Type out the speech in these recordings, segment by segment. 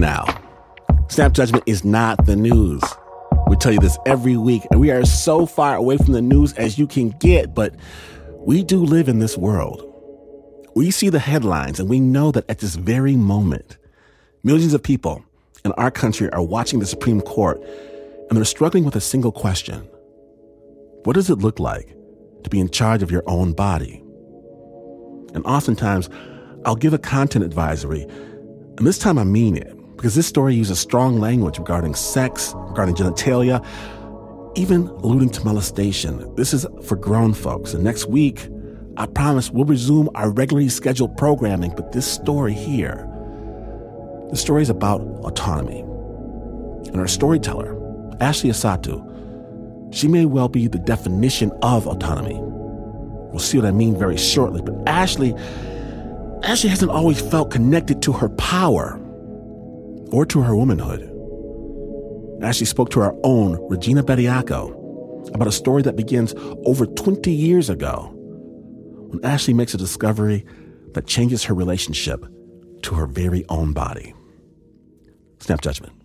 Now, Snap Judgment is not the news. We tell you this every week, and we are so far away from the news as you can get, but we do live in this world. We see the headlines, and we know that at this very moment, millions of people in our country are watching the Supreme Court, and they're struggling with a single question What does it look like to be in charge of your own body? And oftentimes, I'll give a content advisory, and this time I mean it because this story uses strong language regarding sex, regarding genitalia, even alluding to molestation. This is for grown folks. And next week, I promise we'll resume our regularly scheduled programming, but this story here, the story is about autonomy. And our storyteller, Ashley Asatu, she may well be the definition of autonomy. We'll see what I mean very shortly, but Ashley, Ashley hasn't always felt connected to her power or to her womanhood. as she spoke to our own Regina Bediako about a story that begins over 20 years ago when Ashley makes a discovery that changes her relationship to her very own body. Snap judgment.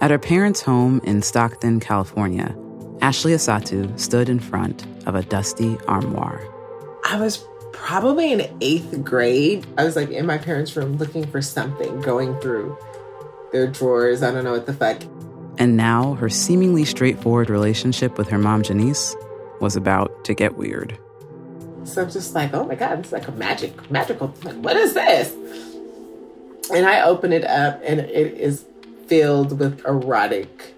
At her parents' home in Stockton, California, Ashley Asatu stood in front of a dusty armoire. I was probably in eighth grade. I was like in my parents' room looking for something, going through their drawers. I don't know what the fuck. And now her seemingly straightforward relationship with her mom, Janice, was about to get weird. So I'm just like, oh my God, it's like a magic, magical. Like, what is this? And I open it up and it is filled with erotic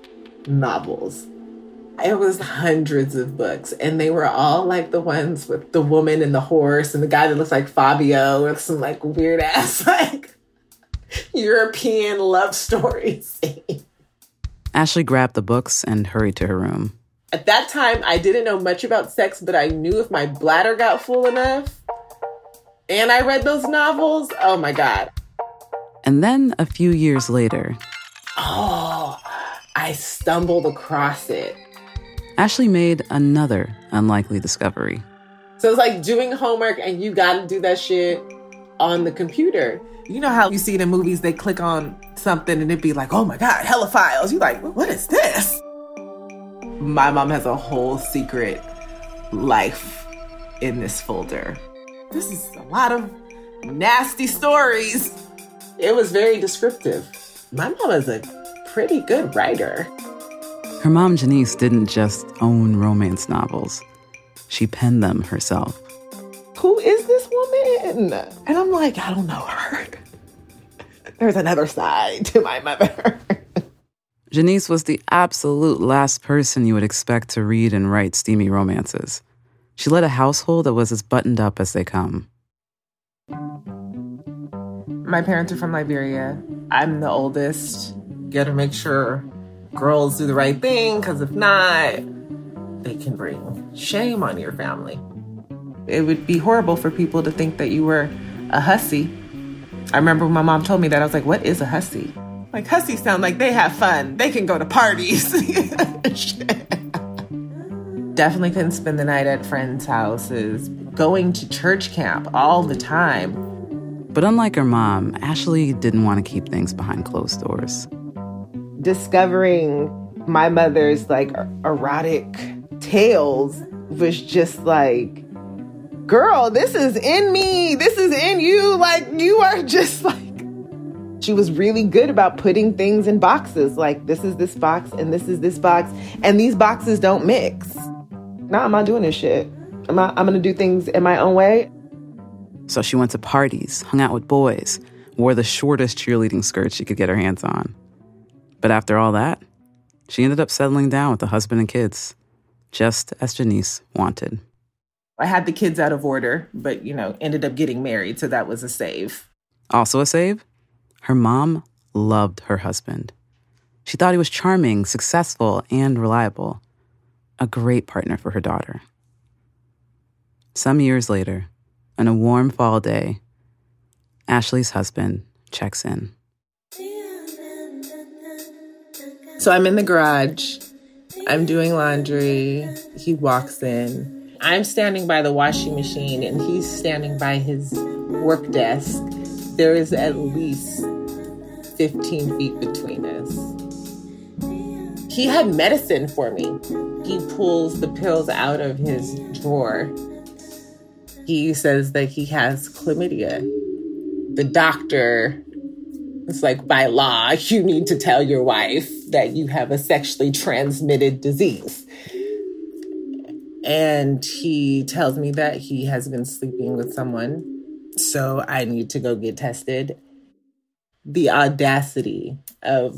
novels. It was hundreds of books, and they were all like the ones with the woman and the horse and the guy that looks like Fabio with some like weird ass like European love stories. Ashley grabbed the books and hurried to her room. At that time, I didn't know much about sex, but I knew if my bladder got full enough and I read those novels, oh my God. And then a few years later, Oh, I stumbled across it. Ashley made another unlikely discovery. So it's like doing homework and you got to do that shit on the computer. You know how you see it in movies, they click on something and it'd be like, oh my God, hella files. You like, what is this? My mom has a whole secret life in this folder. This is a lot of nasty stories. It was very descriptive. My mom is a pretty good writer. Her mom, Janice, didn't just own romance novels, she penned them herself. Who is this woman? And I'm like, I don't know her. There's another side to my mother. Janice was the absolute last person you would expect to read and write steamy romances. She led a household that was as buttoned up as they come. My parents are from Liberia. I'm the oldest. You gotta make sure girls do the right thing, because if not, they can bring shame on your family. It would be horrible for people to think that you were a hussy. I remember when my mom told me that, I was like, what is a hussy? Like, hussies sound like they have fun. They can go to parties. Definitely couldn't spend the night at friends' houses, going to church camp all the time. But unlike her mom, Ashley didn't want to keep things behind closed doors. Discovering my mother's like erotic tales was just like, girl, this is in me. This is in you. Like, you are just like, she was really good about putting things in boxes. Like, this is this box and this is this box. And these boxes don't mix. Nah, I'm not doing this shit. I'm, not, I'm gonna do things in my own way. So she went to parties, hung out with boys, wore the shortest cheerleading skirt she could get her hands on. But after all that, she ended up settling down with a husband and kids, just as Janice wanted. I had the kids out of order, but, you know, ended up getting married, so that was a save. Also, a save? Her mom loved her husband. She thought he was charming, successful, and reliable, a great partner for her daughter. Some years later, on a warm fall day, Ashley's husband checks in. So I'm in the garage. I'm doing laundry. He walks in. I'm standing by the washing machine and he's standing by his work desk. There is at least 15 feet between us. He had medicine for me. He pulls the pills out of his drawer. He says that he has chlamydia. The doctor is like, by law, you need to tell your wife that you have a sexually transmitted disease. And he tells me that he has been sleeping with someone. So I need to go get tested the audacity of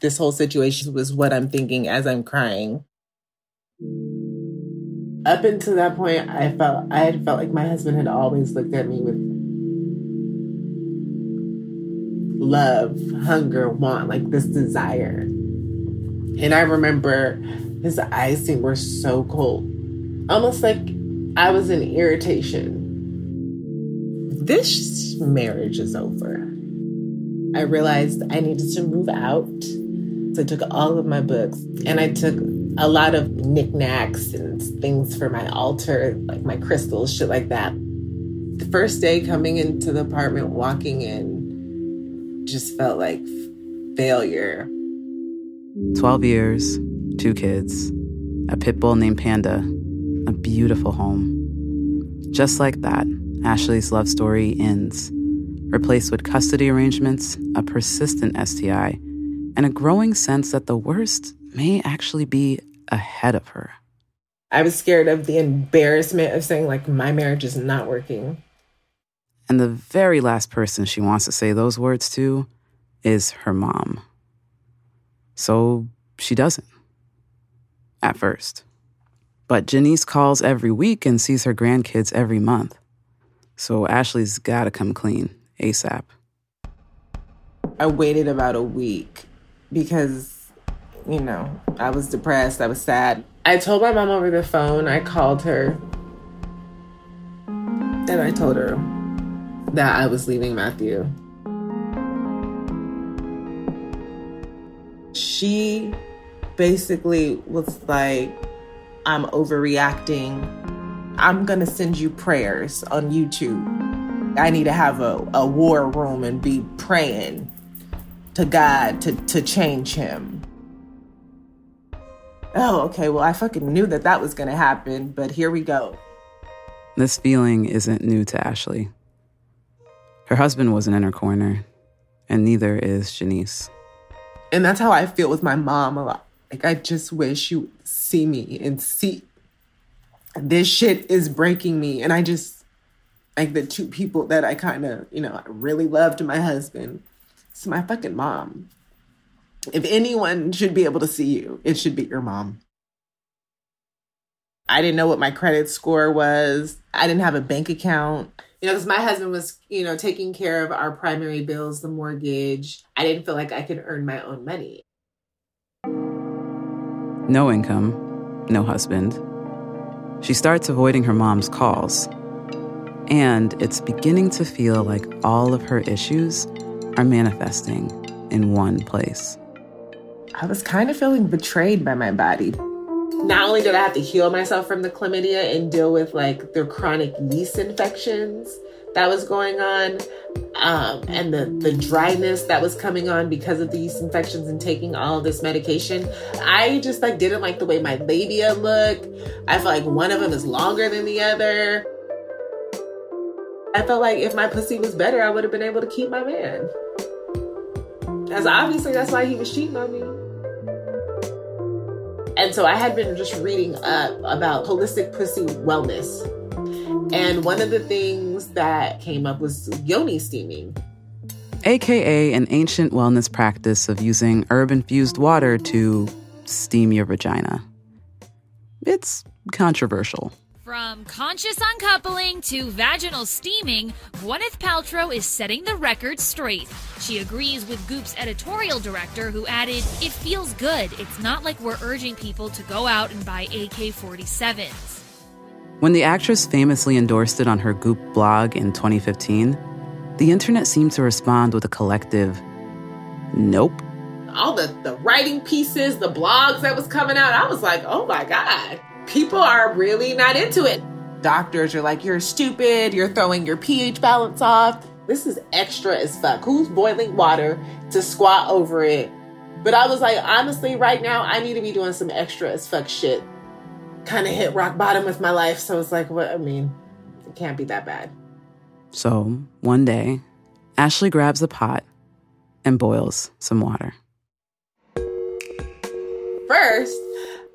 this whole situation was what I'm thinking as I'm crying. Up until that point, I felt I had felt like my husband had always looked at me with love, hunger, want, like this desire. And I remember his eyes were so cold, almost like I was in irritation. This marriage is over. I realized I needed to move out. So I took all of my books and I took a lot of knickknacks and things for my altar, like my crystals, shit like that. The first day coming into the apartment, walking in, just felt like failure. 12 years, two kids, a pit bull named Panda, a beautiful home. Just like that, Ashley's love story ends replaced with custody arrangements, a persistent STI, and a growing sense that the worst may actually be ahead of her. I was scared of the embarrassment of saying, like, my marriage is not working. And the very last person she wants to say those words to is her mom. So she doesn't. At first. But Janice calls every week and sees her grandkids every month. So Ashley's gotta come clean. ASAP. I waited about a week because, you know, I was depressed, I was sad. I told my mom over the phone, I called her, and I told her that I was leaving Matthew. She basically was like, I'm overreacting. I'm gonna send you prayers on YouTube. I need to have a, a war room and be praying to God to, to change him. Oh, okay. Well, I fucking knew that that was going to happen, but here we go. This feeling isn't new to Ashley. Her husband wasn't in her corner, and neither is Janice. And that's how I feel with my mom a lot. Like, I just wish you would see me and see this shit is breaking me. And I just, like the two people that I kind of, you know, I really loved my husband. It's my fucking mom. If anyone should be able to see you, it should be your mom. I didn't know what my credit score was. I didn't have a bank account. You know, because my husband was, you know, taking care of our primary bills, the mortgage. I didn't feel like I could earn my own money. No income, no husband. She starts avoiding her mom's calls and it's beginning to feel like all of her issues are manifesting in one place. I was kind of feeling betrayed by my body. Not only did I have to heal myself from the chlamydia and deal with like the chronic yeast infections that was going on, um, and the, the dryness that was coming on because of these infections and taking all this medication. I just like didn't like the way my labia looked. I feel like one of them is longer than the other. I felt like if my pussy was better, I would have been able to keep my man. As obviously that's why he was cheating on me. And so I had been just reading up about holistic pussy wellness. And one of the things that came up was yoni steaming. aka an ancient wellness practice of using herb infused water to steam your vagina. It's controversial. From conscious uncoupling to vaginal steaming, Gwyneth Paltrow is setting the record straight. She agrees with Goop's editorial director, who added, It feels good. It's not like we're urging people to go out and buy AK 47s. When the actress famously endorsed it on her Goop blog in 2015, the internet seemed to respond with a collective, Nope. All the, the writing pieces, the blogs that was coming out, I was like, oh my God, people are really not into it. Doctors are like, you're stupid, you're throwing your pH balance off. This is extra as fuck. Who's boiling water to squat over it? But I was like, honestly, right now, I need to be doing some extra as fuck shit. Kind of hit rock bottom with my life. So it's like, what? I mean, it can't be that bad. So one day, Ashley grabs a pot and boils some water. First,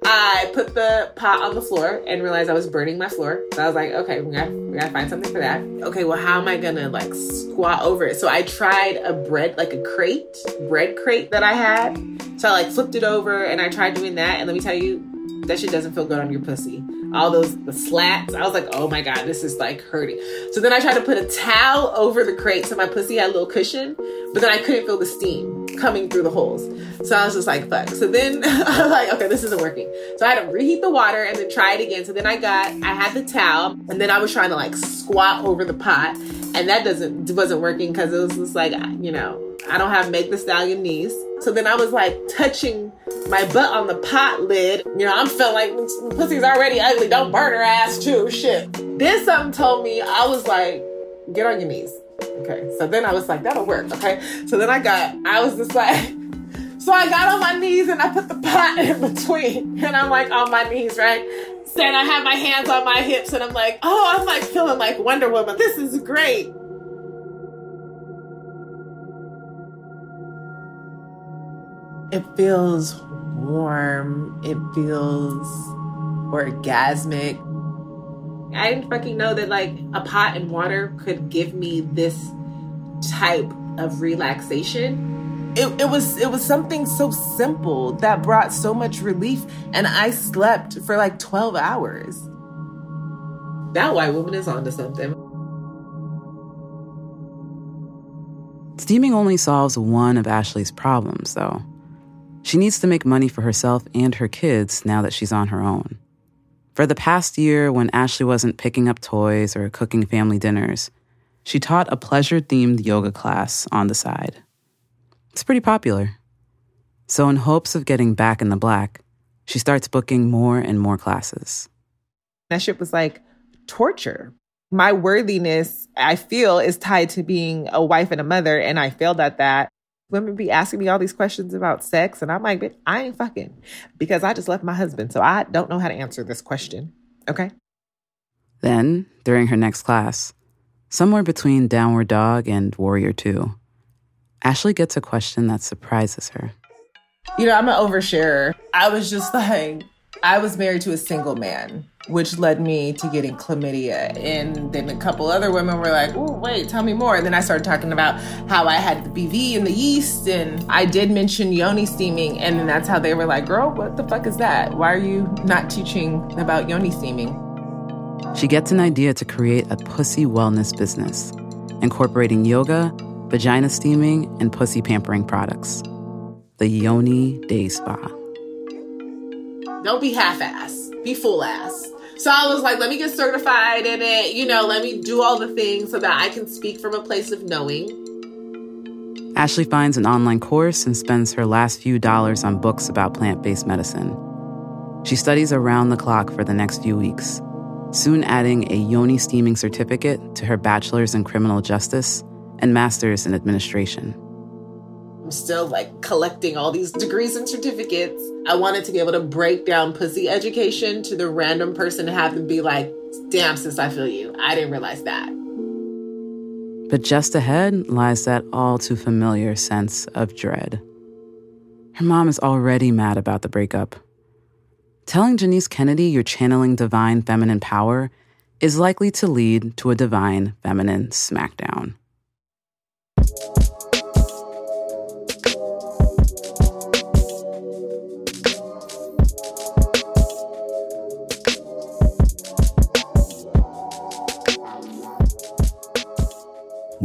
I put the pot on the floor and realized I was burning my floor. So I was like, okay, we gotta, we gotta find something for that. Okay, well, how am I gonna like squat over it? So I tried a bread, like a crate, bread crate that I had. So I like flipped it over and I tried doing that. And let me tell you, that shit doesn't feel good on your pussy. All those the slats. I was like, oh my god, this is like hurting. So then I tried to put a towel over the crate so my pussy had a little cushion, but then I couldn't feel the steam coming through the holes. So I was just like, fuck. So then I was like, okay, this isn't working. So I had to reheat the water and then try it again. So then I got, I had the towel and then I was trying to like squat over the pot and that doesn't, wasn't working because it was just like, you know, I don't have Meg the Stallion knees. So then I was like touching my butt on the pot lid. You know, I'm feeling like pussy's already ugly. Don't burn her ass too. Shit. Then something told me, I was like, get on your knees. Okay. So then I was like, that'll work. Okay. So then I got, I was just like, so I got on my knees and I put the pot in between. And I'm like on my knees, right? Then I have my hands on my hips and I'm like, oh, I'm like feeling like Wonder Woman. This is great. It feels warm. It feels orgasmic. I didn't fucking know that like a pot and water could give me this type of relaxation. It, it was it was something so simple that brought so much relief and I slept for like 12 hours. That white woman is onto something. Steaming only solves one of Ashley's problems, though. She needs to make money for herself and her kids now that she's on her own. For the past year, when Ashley wasn't picking up toys or cooking family dinners, she taught a pleasure themed yoga class on the side. It's pretty popular. So, in hopes of getting back in the black, she starts booking more and more classes. That shit was like torture. My worthiness, I feel, is tied to being a wife and a mother, and I failed at that women be asking me all these questions about sex, and I'm like, I ain't fucking because I just left my husband, so I don't know how to answer this question. Okay. Then, during her next class, somewhere between Downward Dog and Warrior 2, Ashley gets a question that surprises her. You know, I'm an oversharer. I was just like, I was married to a single man which led me to getting chlamydia. And then a couple other women were like, oh, wait, tell me more. And then I started talking about how I had the BV and the yeast. And I did mention yoni steaming. And then that's how they were like, girl, what the fuck is that? Why are you not teaching about yoni steaming? She gets an idea to create a pussy wellness business, incorporating yoga, vagina steaming, and pussy pampering products. The Yoni Day Spa. Don't be half ass, be full ass. So I was like, let me get certified in it, you know, let me do all the things so that I can speak from a place of knowing. Ashley finds an online course and spends her last few dollars on books about plant based medicine. She studies around the clock for the next few weeks, soon adding a yoni steaming certificate to her bachelor's in criminal justice and master's in administration. I'm still like collecting all these degrees and certificates. I wanted to be able to break down pussy education to the random person and have them be like, damn, since I feel you. I didn't realize that. But just ahead lies that all too familiar sense of dread. Her mom is already mad about the breakup. Telling Janice Kennedy you're channeling divine feminine power is likely to lead to a divine feminine smackdown.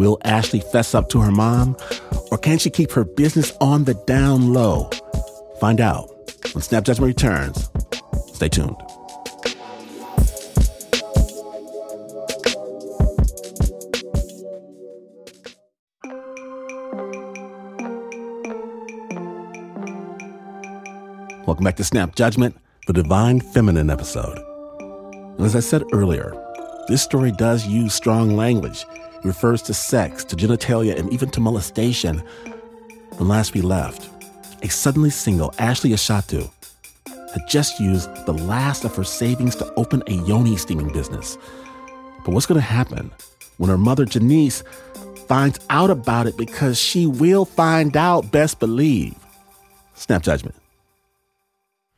Will Ashley fess up to her mom, or can she keep her business on the down low? Find out when Snap Judgment returns. Stay tuned. Welcome back to Snap Judgment, the Divine Feminine episode. And as I said earlier, this story does use strong language. Refers to sex, to genitalia, and even to molestation. When last we left, a suddenly single Ashley Asatu had just used the last of her savings to open a yoni steaming business. But what's going to happen when her mother, Janice, finds out about it because she will find out, best believe? Snap judgment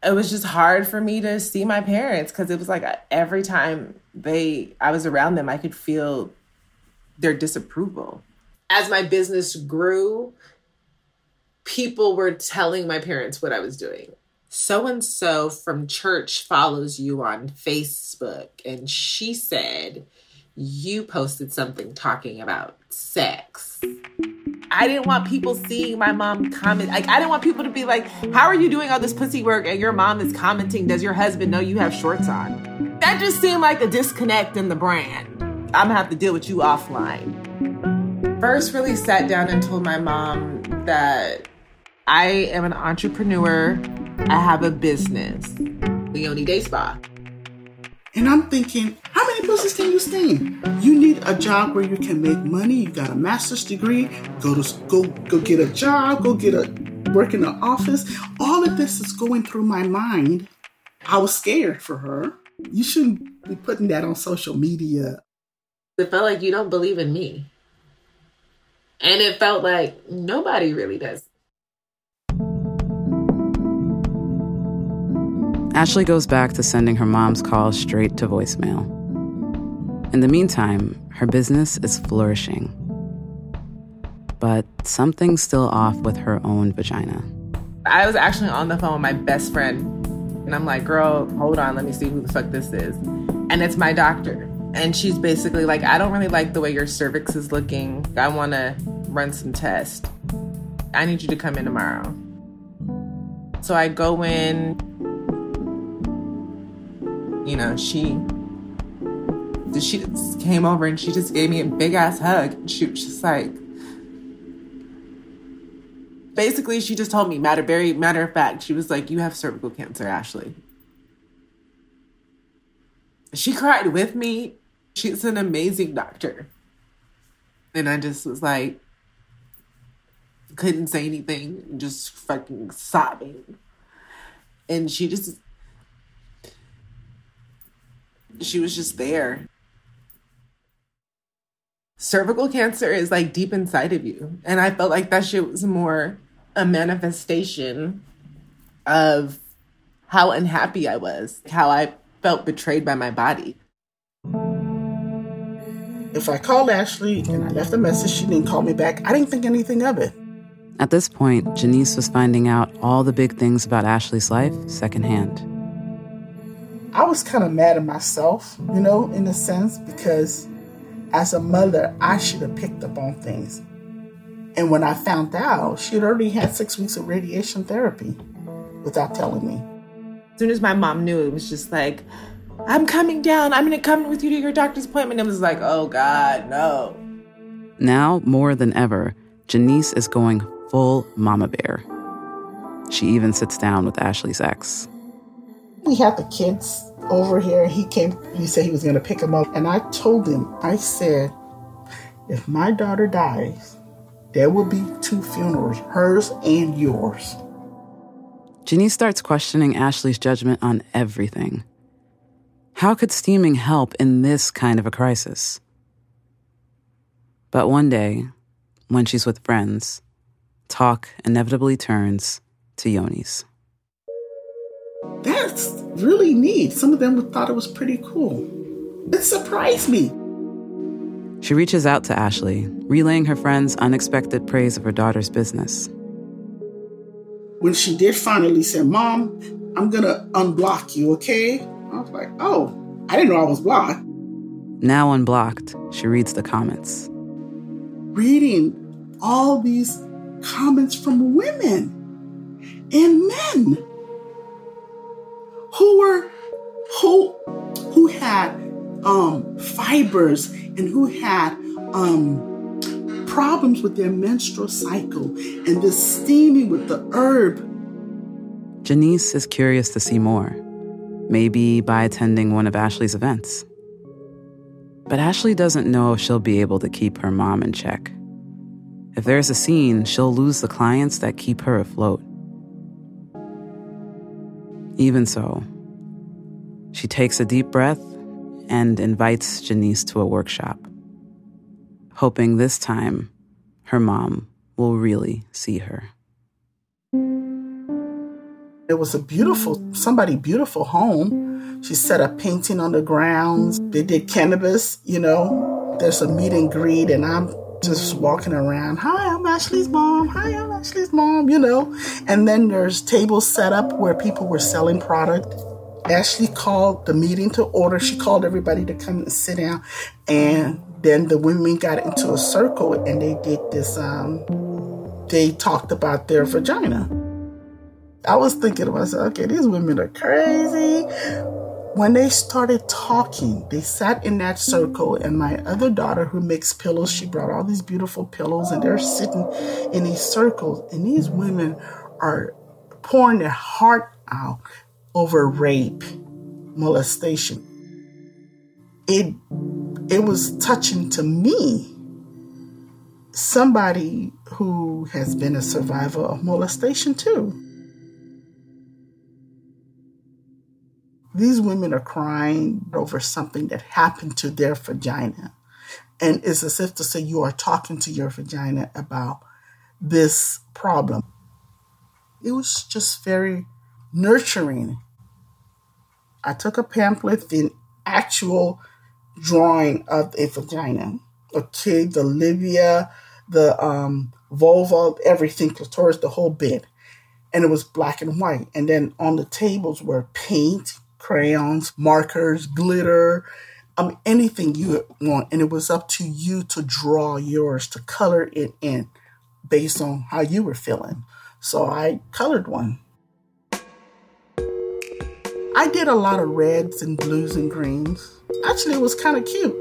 it was just hard for me to see my parents because it was like uh, every time they I was around them, I could feel their disapproval. As my business grew, people were telling my parents what I was doing. So and so from church follows you on Facebook, and she said you posted something talking about sex. I didn't want people seeing my mom comment. Like, I didn't want people to be like, How are you doing all this pussy work? And your mom is commenting, Does your husband know you have shorts on? That just seemed like a disconnect in the brand. I'm gonna have to deal with you offline. First, really sat down and told my mom that I am an entrepreneur, I have a business, Yoni Day Spa. And I'm thinking, how many pussies can you steam? You need a job where you can make money. You got a master's degree. Go to go go get a job. Go get a work in the office. All of this is going through my mind. I was scared for her. You shouldn't be putting that on social media. It felt like you don't believe in me. And it felt like nobody really does. Ashley goes back to sending her mom's calls straight to voicemail. In the meantime, her business is flourishing. But something's still off with her own vagina. I was actually on the phone with my best friend, and I'm like, girl, hold on, let me see who the fuck this is. And it's my doctor. And she's basically like, I don't really like the way your cervix is looking. I want to run some tests. I need you to come in tomorrow. So I go in, you know, she she just came over and she just gave me a big ass hug. She was just like, basically, she just told me, matter very matter of fact, she was like, "You have cervical cancer, Ashley." She cried with me. She's an amazing doctor, and I just was like, couldn't say anything, just fucking sobbing, and she just she was just there. Cervical cancer is like deep inside of you. And I felt like that shit was more a manifestation of how unhappy I was, how I felt betrayed by my body. If I called Ashley and I left a message, she didn't call me back, I didn't think anything of it. At this point, Janice was finding out all the big things about Ashley's life secondhand. I was kind of mad at myself, you know, in a sense, because as a mother, I should have picked up on things. And when I found out, she had already had six weeks of radiation therapy without telling me. As soon as my mom knew, it was just like, I'm coming down. I'm going to come with you to your doctor's appointment. It was like, oh God, no. Now, more than ever, Janice is going full mama bear. She even sits down with Ashley's ex we had the kids over here. He came, he said he was going to pick them up. And I told him, I said, if my daughter dies, there will be two funerals, hers and yours. Janice starts questioning Ashley's judgment on everything. How could steaming help in this kind of a crisis? But one day, when she's with friends, talk inevitably turns to Yoni's that's really neat. Some of them thought it was pretty cool. It surprised me. She reaches out to Ashley, relaying her friend's unexpected praise of her daughter's business. When she did finally say, Mom, I'm going to unblock you, okay? Was like, Oh, I didn't know I was blocked. Now unblocked, she reads the comments. reading all these comments from women and men who were who who had um, fibroids and who had um, problems with their menstrual cycle and this steaming with the herb. Janice is curious to see more, maybe by attending one of Ashley's events. But Ashley doesn't know if she'll be able to keep her mom in check. If there's a scene, she'll lose the clients that keep her afloat. Even so, she takes a deep breath and invites Janice to a workshop, hoping this time her mom will really see her. It was a beautiful, somebody beautiful home. She set a painting on the grounds. They did cannabis, you know. There's a meet and greet, and I'm just walking around. Hi, I'm Ashley's mom. Hi, I'm Ashley's mom, you know. And then there's tables set up where people were selling product. Ashley called the meeting to order. She called everybody to come and sit down. And then the women got into a circle and they did this, um, they talked about their vagina. I was thinking to myself, okay, these women are crazy. When they started talking, they sat in that circle, and my other daughter, who makes pillows, she brought all these beautiful pillows, and they're sitting in these circles, and these women are pouring their heart out over rape, molestation. It it was touching to me. Somebody who has been a survivor of molestation too. These women are crying over something that happened to their vagina. And it's as if to say you are talking to your vagina about this problem. It was just very nurturing. I took a pamphlet, the actual drawing of a vagina. Okay, the labia, the um, vulva, everything, clitoris, the whole bit. And it was black and white. And then on the tables were paint, crayons, markers, glitter, um, anything you want. And it was up to you to draw yours, to color it in based on how you were feeling. So I colored one. I did a lot of reds and blues and greens. Actually, it was kind of cute.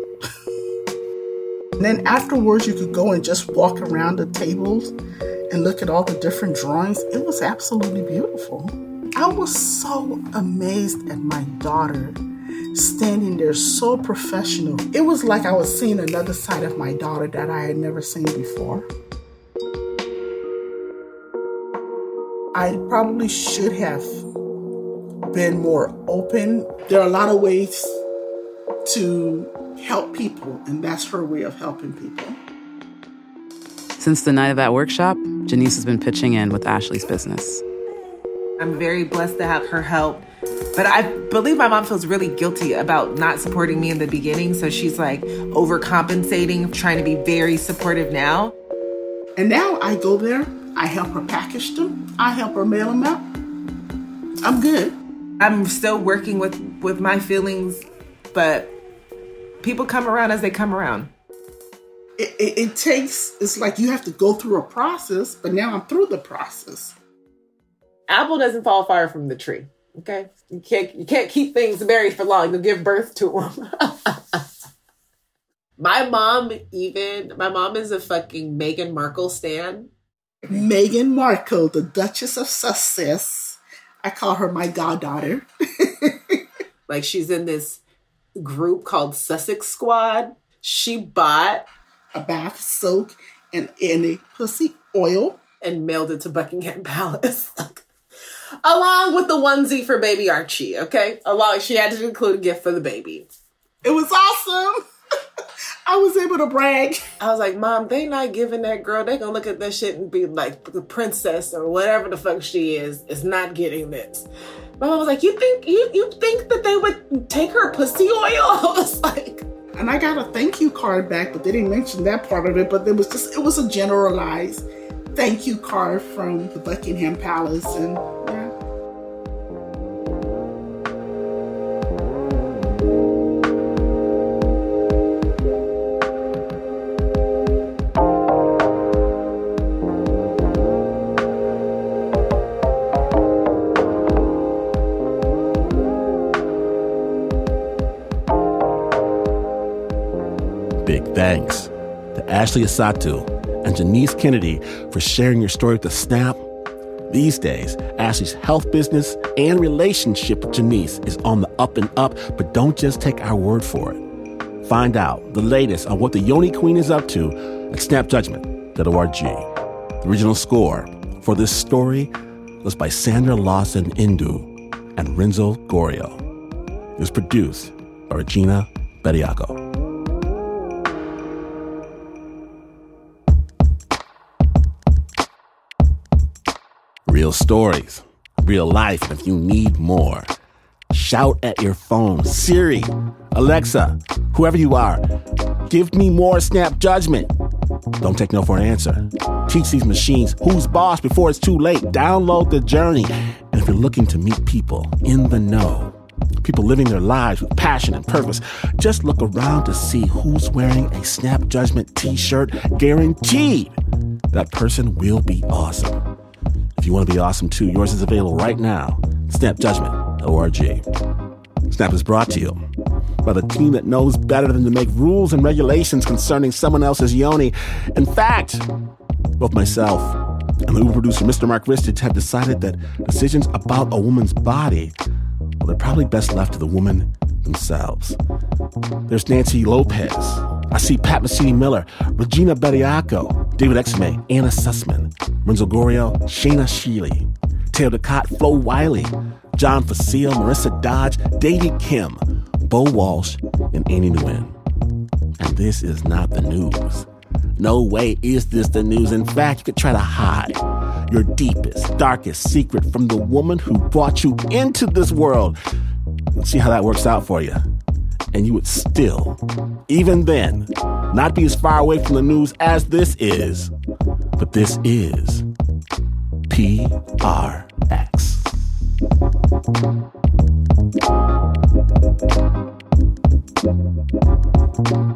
and then afterwards, you could go and just walk around the tables and look at all the different drawings. It was absolutely beautiful. I was so amazed at my daughter standing there so professional. It was like I was seeing another side of my daughter that I had never seen before. I probably should have been more open. There are a lot of ways to help people, and that's her way of helping people. Since the night of that workshop, Janice has been pitching in with Ashley's business. I'm very blessed to have her help. But I believe my mom feels really guilty about not supporting me in the beginning. So she's like overcompensating, trying to be very supportive now. And now I go there, I help her package them, I help her mail them out. I'm good. I'm still working with with my feelings, but people come around as they come around. It, it, it takes, it's like you have to go through a process, but now I'm through the process apple doesn't fall far from the tree. Okay, you can't you can't keep things buried for long. You'll give birth to them. my mom, even my mom is a fucking Meghan Markle stan. Meghan Markle, the Duchess of Sussex. I call her my goddaughter. like she's in this group called Sussex Squad. She bought a bath soak and, and a pussy oil and mailed it to Buckingham Palace along with the onesie for baby Archie. Okay, along she had to include a gift for the baby. It was awesome. I was able to brag. I was like, Mom, they not giving that girl. They gonna look at that shit and be like, the princess or whatever the fuck she is is not getting this. My mom was like, You think you you think that they would take her pussy oil? I was like. And I got a thank you card back, but they didn't mention that part of it. But it was just it was a generalized thank you card from the Buckingham Palace and Ashley Asatu and Janice Kennedy for sharing your story with the Snap. These days, Ashley's health business and relationship with Janice is on the up and up, but don't just take our word for it. Find out the latest on what the Yoni Queen is up to at snapjudgment.org. The original score for this story was by Sandra Lawson Indu and Renzo Gorio. It was produced by Regina Bediako. Real stories, real life, if you need more, shout at your phone. Siri, Alexa, whoever you are, give me more snap judgment. Don't take no for an answer. Teach these machines who's boss before it's too late. Download the journey. And if you're looking to meet people in the know, people living their lives with passion and purpose, just look around to see who's wearing a Snap Judgment t shirt. Guaranteed that person will be awesome. If you want to be awesome too, yours is available right now. SnapJudgment.org. Snap is brought to you by the team that knows better than to make rules and regulations concerning someone else's yoni. In fact, both myself and the producer, Mr. Mark Ristich, have decided that decisions about a woman's body, well, they're probably best left to the woman themselves. There's Nancy Lopez. I see Pat Mesiti-Miller, Regina Bediako, David Exum, Anna Sussman, Renzo Gorio, Shaina Shealy, Taylor Ducott, Flo Wiley, John Facile, Marissa Dodge, Davy Kim, Bo Walsh, and Annie Nguyen. And this is not the news. No way is this the news. In fact, you could try to hide your deepest, darkest secret from the woman who brought you into this world. See how that works out for you. And you would still, even then, not be as far away from the news as this is. But this is PRX. Thank.